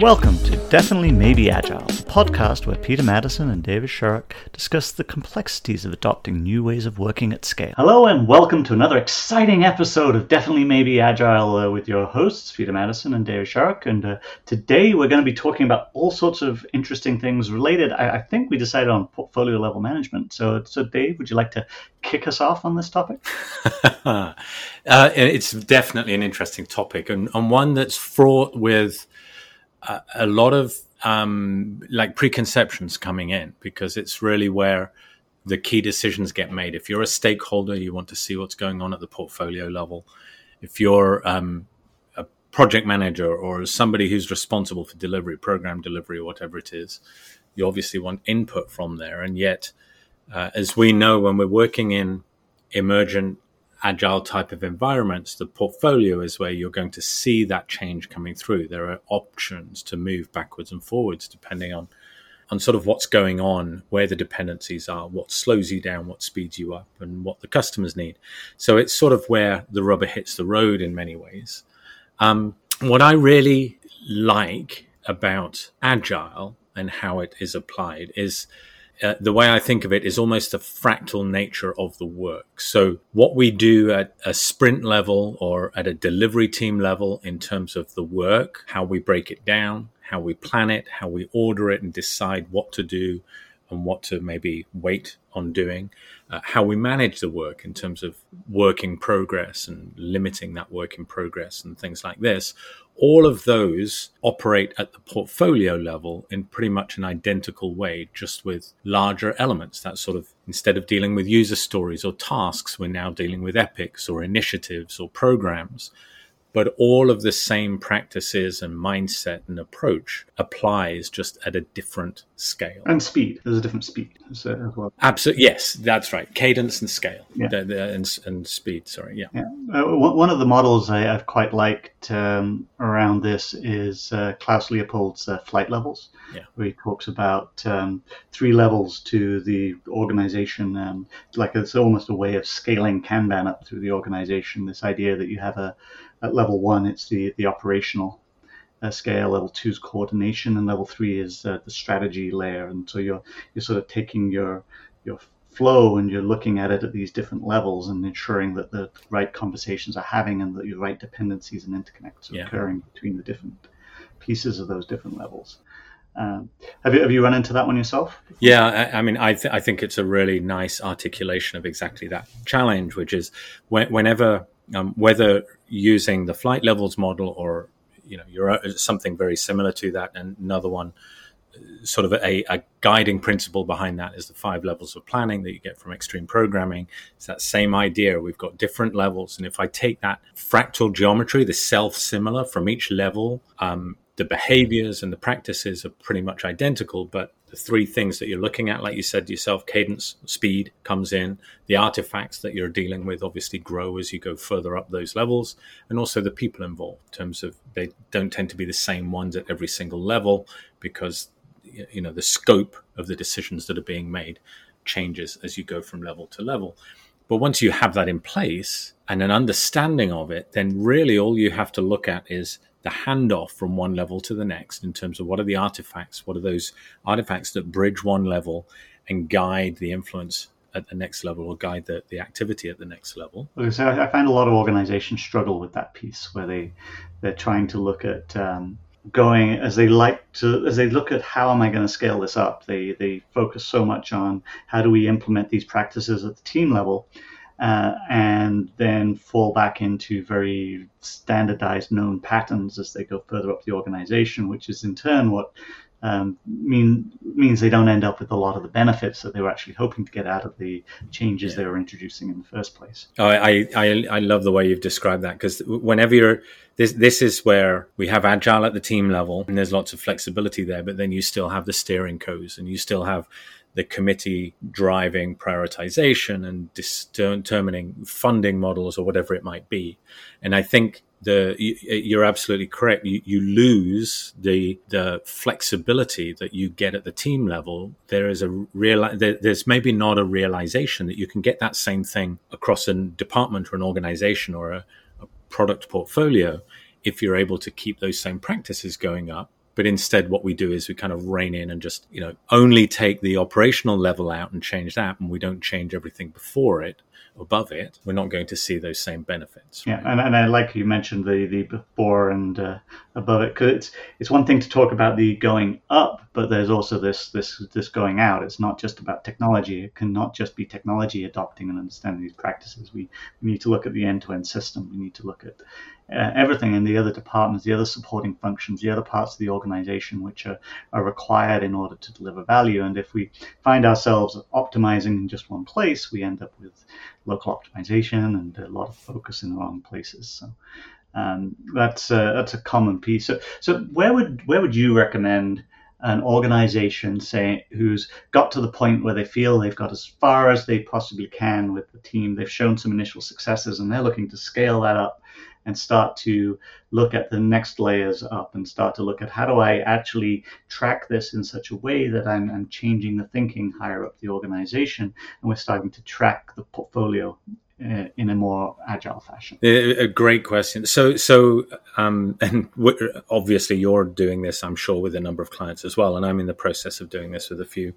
Welcome to Definitely Maybe Agile, a podcast where Peter Maddison and David Sharrock discuss the complexities of adopting new ways of working at scale. Hello, and welcome to another exciting episode of Definitely Maybe Agile uh, with your hosts, Peter Maddison and David Sharrock. And uh, today we're going to be talking about all sorts of interesting things related. I, I think we decided on portfolio level management. So, so, Dave, would you like to kick us off on this topic? uh, it's definitely an interesting topic and, and one that's fraught with a, lot of um, like preconceptions coming in because it's really where the key decisions get made. If you're a stakeholder, you want to see what's going on at the portfolio level. If you're um, a project manager or somebody who's responsible for delivery, program delivery, whatever it is, you obviously want input from there. And yet, uh, as we know, when we're working in emergent agile type of environments, the portfolio is where you're going to see that change coming through. There are options to move backwards and forwards depending on on sort of what's going on, where the dependencies are, what slows you down, what speeds you up, and what the customers need. So it's sort of where the rubber hits the road in many ways. Um, what I really like about agile and how it is applied is uh, the way I think of it is almost a fractal nature of the work. So, what we do at a sprint level or at a delivery team level in terms of the work, how we break it down, how we plan it, how we order it and decide what to do and what to maybe wait on doing, uh, how we manage the work in terms of work in progress and limiting that work in progress and things like this, all of those operate at the portfolio level in pretty much an identical way, just with larger elements. That sort of instead of dealing with user stories or tasks, we're now dealing with epics or initiatives or programs but all of the same practices and mindset and approach applies just at a different scale and speed. There's a different speed as well. Absolutely, yes, that's right. Cadence and scale, yeah. the, the, and, and, speed. Sorry, yeah. yeah. Uh, one of the models I, have quite liked um, around this is uh, Klaus Leopold's uh, flight levels, yeah. where he talks about um, three levels to the organization, um, like it's almost a way of scaling Kanban up through the organization. This idea that you have a at level one, it's the the operational uh, scale. Level two is coordination, and level three is uh, the strategy layer. And so you're you're sort of taking your your flow and you're looking at it at these different levels and ensuring that the right conversations are having and that the right dependencies and interconnects are yeah. occurring between the different pieces of those different levels. Um, have you have you run into that one yourself? Yeah, I, I mean, I th- I think it's a really nice articulation of exactly that challenge, which is when, whenever um, whether using the flight levels model or you know you're uh, something very similar to that and another one sort of a, a, guiding principle behind that is the five levels of planning that you get from extreme programming. It's that same idea. We've got different levels and if i take that fractal geometry the self similar from each level um, the behaviors and the practices are pretty much identical, but three things that you're looking at, like you said yourself, cadence, speed comes in. The artifacts that you're dealing with obviously grow as you go further up those levels, and also the people involved in terms of they don't tend to be the same ones at every single level because you know the scope of the decisions that are being made changes as you go from level to level. But once you have that in place and an understanding of it, then really all you have to look at is the handoff from one level to the next in terms of what are the artifacts, what are those artifacts that bridge one level and guide the influence at the next level or guide the, the activity at the next level. So I find a lot of organizations struggle with that piece where they they're trying to look at um, going as they like to as they look at how am I going to scale this up. They they focus so much on how do we implement these practices at the team level uh, and then fall back into very standardized known patterns as they go further up the organization, which is in turn what um, mean means they don't end up with a lot of the benefits that they were actually hoping to get out of the changes yeah. they were introducing in the first place. Oh, I, I, I love the way you've described that because whenever you're this this is where we have agile at the team level and there's lots of flexibility there, but then you still have the steering codes and you still have the committee driving prioritization and determining funding models or whatever it might be. And I think the you're absolutely correct. You, you lose the the flexibility that you get at the team level. There is a real there, there's maybe not a realization that you can get that same thing across a department or an organization or a, a product portfolio if you're able to keep those same practices going up but instead what we do is we kind of rein in and just you know only take the operational level out and change that and we don't change everything before it above it, we're not going to see those same benefits. Right? Yeah, and, and I like you mentioned the the before and uh, above it because it's it's one thing to talk about the going up, but there's also this this this going out. It's not just about technology. It cannot just be technology adopting and understanding these practices. We, we need to look at the end to end system. We need to look at uh, everything in the other departments, the other supporting functions, the other parts of the organization which are, are required in order to deliver value. And if we find ourselves optimizing in just one place, we end up with local optimization and a lot of focus in the wrong places. So um, that's uh, that's a common piece. So, so where would where would you recommend an organization say who's got to the point where they feel they've got as far as they possibly can with the team. They've shown some initial successes and they're looking to scale that up and start to look at the next layers up and start to look at how do I actually track this in such a way that I'm, I'm changing the thinking higher up the organization. And we're starting to track the portfolio uh, in a more agile fashion? A great question. So, so, um, and obviously you're doing this, I'm sure, with a number of clients as well, and I'm in the process of doing this with a few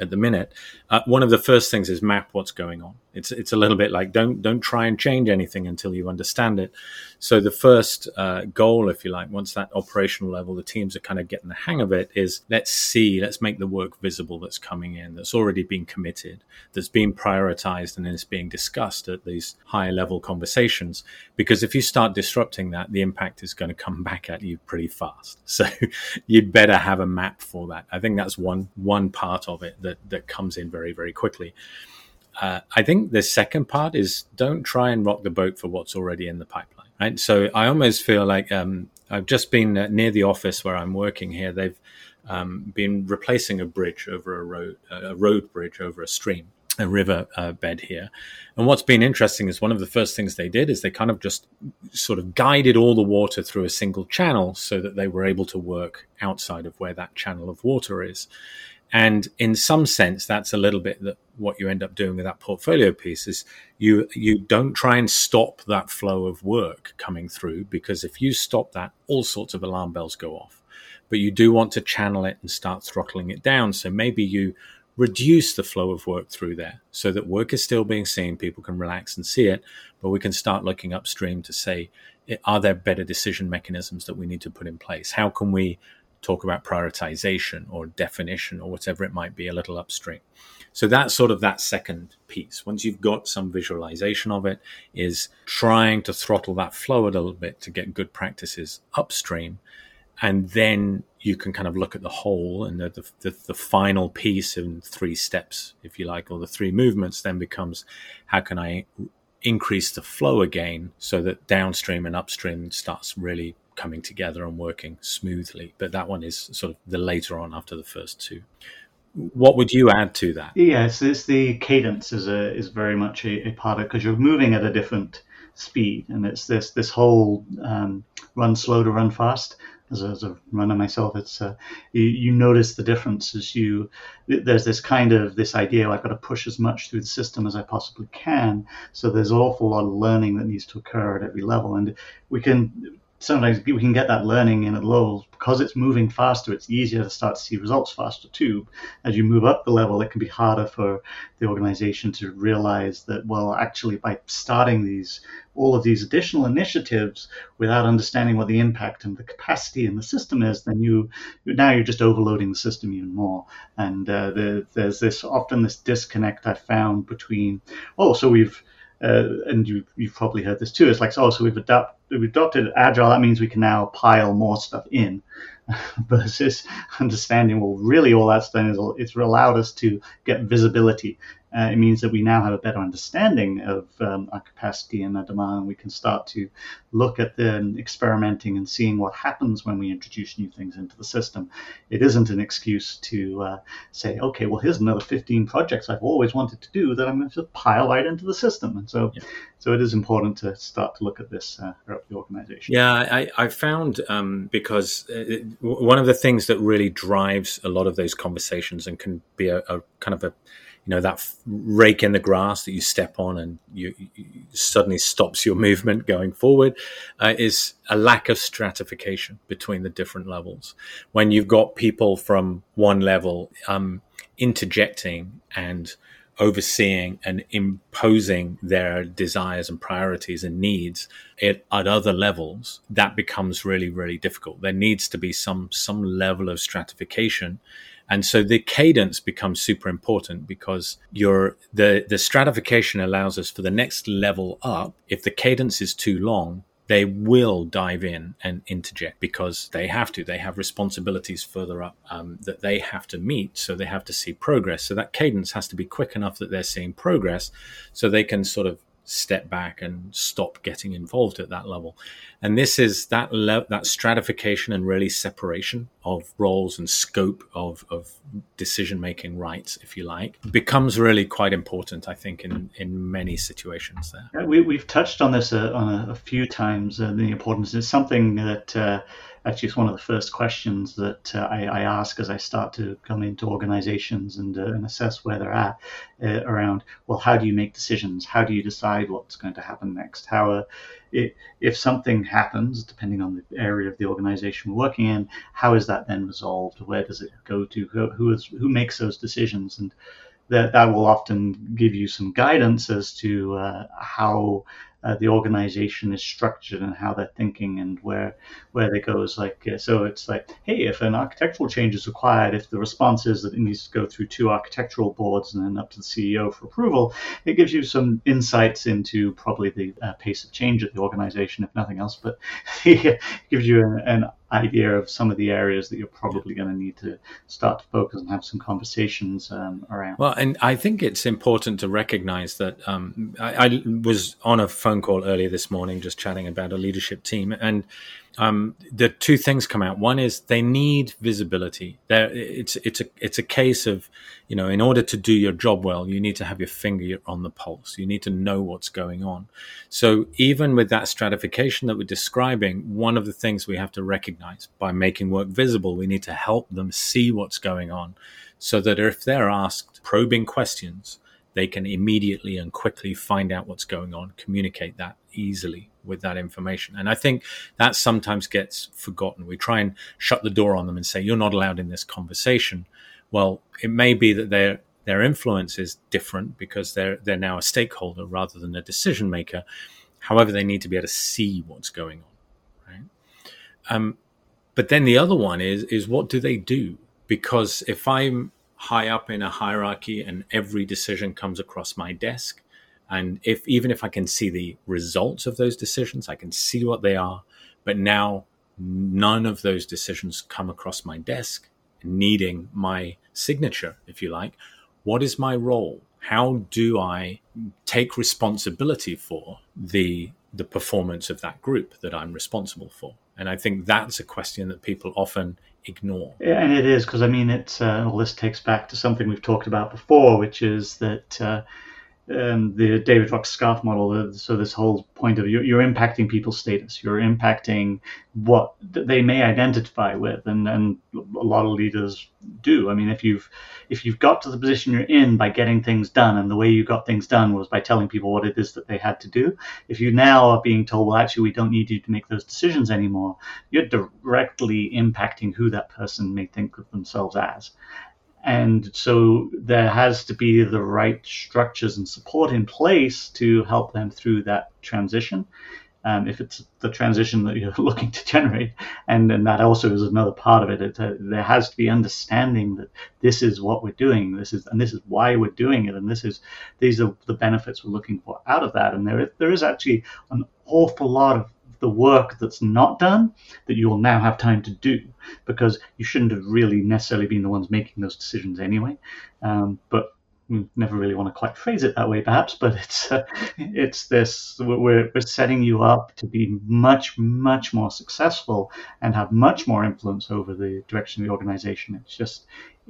at the minute. Uh, one of the first things is map what's going on. It's it's a little bit like don't don't try and change anything until you understand it. So the first uh, goal, if you like, once that operational level, the teams are kind of getting the hang of it, is let's see, let's make the work visible that's coming in, that's already been committed, that's being prioritized, and is being discussed at these higher level conversations. Because if you start disrupting that, the impact is going to come back at you pretty fast. So you'd better have a map for that. I think that's one one part of it that that comes in very very quickly. Uh, I think the second part is don't try and rock the boat for what's already in the pipeline. Right. So I almost feel like um, I've just been uh, near the office where I'm working here. They've um, been replacing a bridge over a road, a road bridge over a stream, a river uh, bed here. And what's been interesting is one of the first things they did is they kind of just sort of guided all the water through a single channel so that they were able to work outside of where that channel of water is. And in some sense, that's a little bit that what you end up doing with that portfolio piece is you you don't try and stop that flow of work coming through because if you stop that, all sorts of alarm bells go off. But you do want to channel it and start throttling it down. So maybe you reduce the flow of work through there so that work is still being seen, people can relax and see it, but we can start looking upstream to say, are there better decision mechanisms that we need to put in place? How can we talk about prioritization or definition or whatever it might be a little upstream. So that's sort of that second piece. Once you've got some visualization of it, is trying to throttle that flow a little bit to get good practices upstream. And then you can kind of look at the whole and the, the, the final piece in three steps, if you like, or the three movements then becomes how can I increase the flow again so that downstream and upstream starts really coming together and working smoothly. But that one is sort of the later on after the first two. What would you add to that? Yes, it's the cadence is a is very much a, a part of because you're moving at a different speed, and it's this this whole um, run slow to run fast. As a, as a runner myself, it's uh, you, you, notice the difference as you there's this kind of this idea I've got to push as much through the system as I possibly can. So there's an awful lot of learning that needs to occur at every level, and we can sometimes we can get that learning in at levels because it's moving faster. It's easier to start to see results faster too. As you move up the level, it can be harder for the organization to realize that well, actually, by starting these all of these additional initiatives without understanding what the impact and the capacity in the system is, then you now you're just overloading the system even more. And uh, the, there's this often this disconnect I found between oh, so we've uh, and you, you've probably heard this too. It's like, oh, so we've, adapt, we've adopted agile. That means we can now pile more stuff in. Versus understanding, well, really all that's done is it's allowed us to get visibility uh, it means that we now have a better understanding of um, our capacity and our demand. We can start to look at the experimenting and seeing what happens when we introduce new things into the system. It isn't an excuse to uh, say, okay, well, here's another 15 projects I've always wanted to do that I'm going to pile right into the system. And so, yeah. so it is important to start to look at this uh, throughout the organization. Yeah, I, I found um, because it, one of the things that really drives a lot of those conversations and can be a, a kind of a you know that rake in the grass that you step on and you, you suddenly stops your movement going forward uh, is a lack of stratification between the different levels. When you've got people from one level um, interjecting and overseeing and imposing their desires and priorities and needs at, at, other levels that becomes really really difficult. There needs to be some some level of stratification and so the cadence becomes super important because your the the stratification allows us for the next level up. If the cadence is too long, they will dive in and interject because they have to. They have responsibilities further up um, that they have to meet, so they have to see progress. So that cadence has to be quick enough that they're seeing progress, so they can sort of step back and stop getting involved at that level. And this is that le- that stratification and really separation of roles and scope of, of decision making rights, if you like, becomes really quite important, I think, in, in many situations there. Yeah, we, we've touched on this uh, on a, a, few times, uh, the importance. It's something that uh, actually it's one of the first questions that uh, I, I, ask as I start to come into organizations and, uh, and assess where they're at uh, around, well, how do you make decisions? How do you decide what's going to happen next? How, uh, it, if something happens, depending on the area of the organization we're working in, how is that then resolved? Where does it go to? Who, who, is, who makes those decisions? And that, that will often give you some guidance as to uh, how uh, the organization is structured and how they're thinking and where where they go. Is like uh, so it's like hey if an architectural change is required if the response is that it needs to go through two architectural boards and then up to the ceo for approval it gives you some insights into probably the uh, pace of change at the organization if nothing else but it gives you an, an idea of some of the areas that you're probably going to need to start to focus and have some conversations um, around. Well, and I think it's important to recognize that um, I, I, was on a phone call earlier this morning just chatting about a leadership team, and um, the two things come out. One is they need visibility. There, it's it's a it's a case of you know, in order to do your job well, you need to have your finger on the pulse. You need to know what's going on. So even with that stratification that we're describing, one of the things we have to recognize by making work visible, we need to help them see what's going on, so that if they're asked probing questions, they can immediately and quickly find out what's going on, communicate that easily with that information. And I think that sometimes gets forgotten. We try and shut the door on them and say, you're not allowed in this conversation. Well, it may be that their their influence is different because they're they're now a stakeholder rather than a decision maker. However, they need to be able to see what's going on, right? Um, but then the other one is is what do they do? Because if I'm high up in a hierarchy and every decision comes across my desk, and if even if I can see the results of those decisions, I can see what they are, but now none of those decisions come across my desk, needing my signature, if you like. What is my role? How do I take responsibility for the the performance of that group that I'm responsible for? And I think that's a question that people often ignore. Yeah, and it is because I mean, it's uh, all this takes back to something we've talked about before, which is that uh, um, the David Rock scarf model. So this whole point of you're, you're, impacting people's status, you're impacting what they may identify with, and, and a lot of leaders do. I mean, if you've if you've got to the position you're in by getting things done, and the way you got things done was by telling people what it is that they had to do. If you now are being told, well, actually, we don't need you to make those decisions anymore, you're directly impacting who that person may think of themselves as. And so there has to be the right structures and support in place to help them through that transition. Um, if it's the transition that you're looking to generate, and then that also is another part of it. it uh, there has to be understanding that this is what we're doing, this is and this is why we're doing it, and this is these are the benefits we're looking for out of that. And there there is actually an awful lot of the work that's not done that you will now have time to do because you shouldn't have really necessarily been the ones making those decisions anyway. Um, but never really want to quite phrase it that way, perhaps. But it's uh, it's this we're we're setting you up to be much much more successful and have much more influence over the direction of the organization. It's just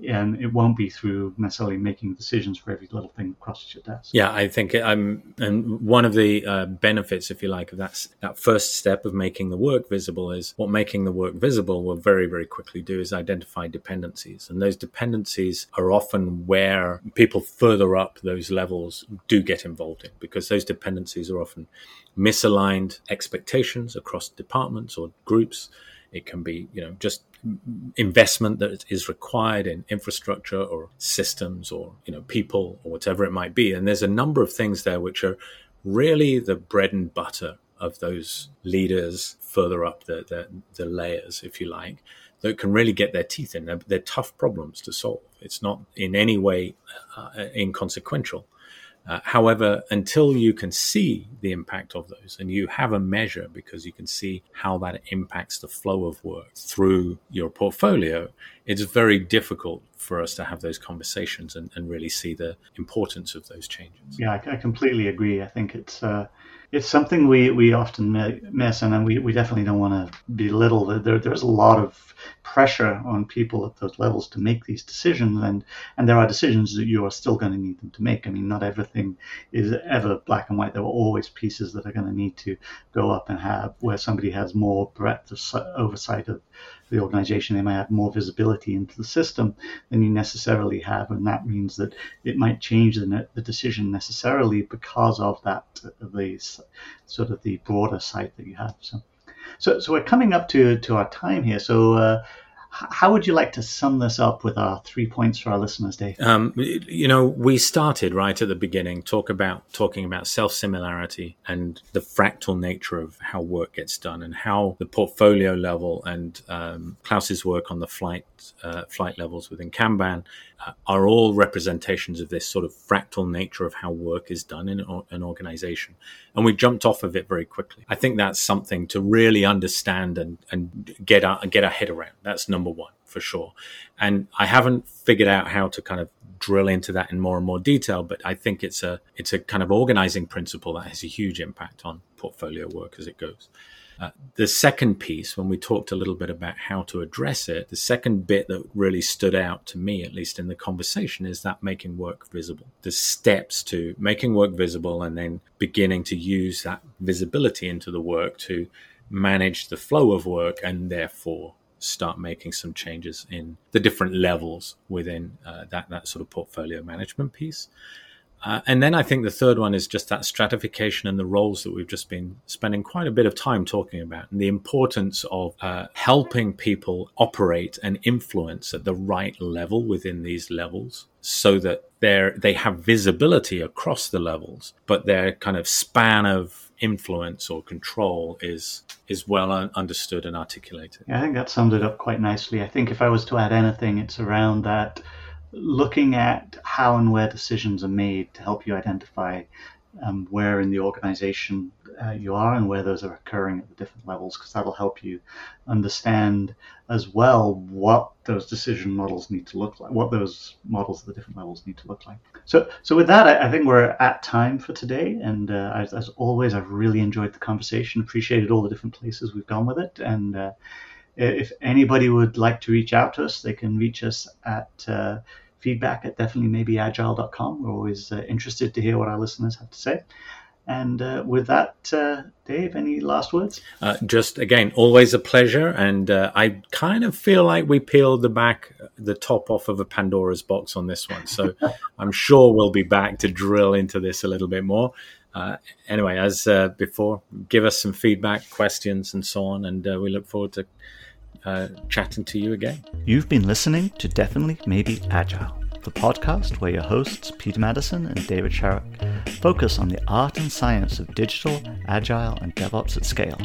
and it won't be through necessarily making decisions for every little thing that crosses your desk. Yeah, I think I'm, and one of the uh, benefits, if you like, of that that first step of making the work visible is what making the work visible will very very quickly do is identify dependencies, and those dependencies are often where people further up those levels do get involved in because those dependencies are often misaligned expectations across departments or groups. It can be, you know, just investment that is required in infrastructure or systems or you know people or whatever it might be. And there's a number of things there which are really the bread and butter of those leaders further up the, the, the layers if you like that can really get their teeth in. They're, they're tough problems to solve. It's not in any way uh, inconsequential uh, however, until you can see the impact of those and you have a measure because you can see how that impacts the flow of work through your portfolio, it's very difficult for us to have those conversations and, and really see the importance of those changes. Yeah, I, I completely agree. I think it's uh, it's something we, we often miss, and we, we definitely don't want to belittle. There, there's a lot of pressure on people at those levels to make these decisions, and, and there are decisions that you are still going to need them to make. I mean, not everything is ever black and white. There are always pieces that are going to need to go up and have where somebody has more breadth of oversight of the organization. They might have more visibility into the system than you necessarily have, and that means that it might change the, the decision necessarily because of that the sort of the broader sight that you have. So, so, so we're coming up to to our time here. So. Uh, how would you like to sum this up with our three points for our listeners, Dave? Um, you know, we started right at the beginning talk about talking about self similarity and the fractal nature of how work gets done and how the portfolio level and um, Klaus's work on the flight uh, flight levels within Kanban Uh, are all representations of this sort of fractal nature of how work is done in an organization. And we jumped off of it very quickly. I think that's something to really understand and, and get, our, get our head around. That's number one for sure. And I haven't figured out how to kind of drill into that in more and more detail, but I think it's a, it's a kind of organizing principle that has a huge impact on portfolio work as it goes. Uh, the second piece, when we talked a little bit about how to address it, the second bit that really stood out to me, at least in the conversation, is that making work visible. The steps to making work visible and then beginning to use that visibility into the work to manage the flow of work and therefore start making some changes in the different levels within uh, that, that sort of portfolio management piece. Uh, and then I think the third one is just that stratification and the roles that we've just been spending quite a bit of time talking about, and the importance of uh, helping people operate and influence at the right level within these levels, so that they they have visibility across the levels, but their kind of span of influence or control is is well understood and articulated. Yeah, I think that sums it up quite nicely. I think if I was to add anything, it's around that looking at how and where decisions are made to help you identify um, where in the organization uh, you are and where those are occurring at the different levels, because that'll help you understand as well what those decision models need to look like, what those models at the different levels need to look like. So, so with that, I, I think we're at time for today. And uh, as, as, always, I've really enjoyed the conversation, appreciated all the different places we've gone with it, and uh, if anybody would like to reach out to us, they can reach us at uh, feedback at definitelymaybeagile.com. We're always uh, interested to hear what our listeners have to say. And uh, with that, uh, Dave, any last words? Uh, just again, always a pleasure. And uh, I kind of feel like we peeled the back, the top off of a Pandora's box on this one. So I'm sure we'll be back to drill into this a little bit more. Uh, anyway, as uh, before, give us some feedback, questions, and so on. And we look forward to uh, chatting to you again. You've been listening to Definitely Maybe Agile, the podcast where your hosts, Peter Maddison and David Sharrock, focus on the art and science of digital, agile, and DevOps at scale.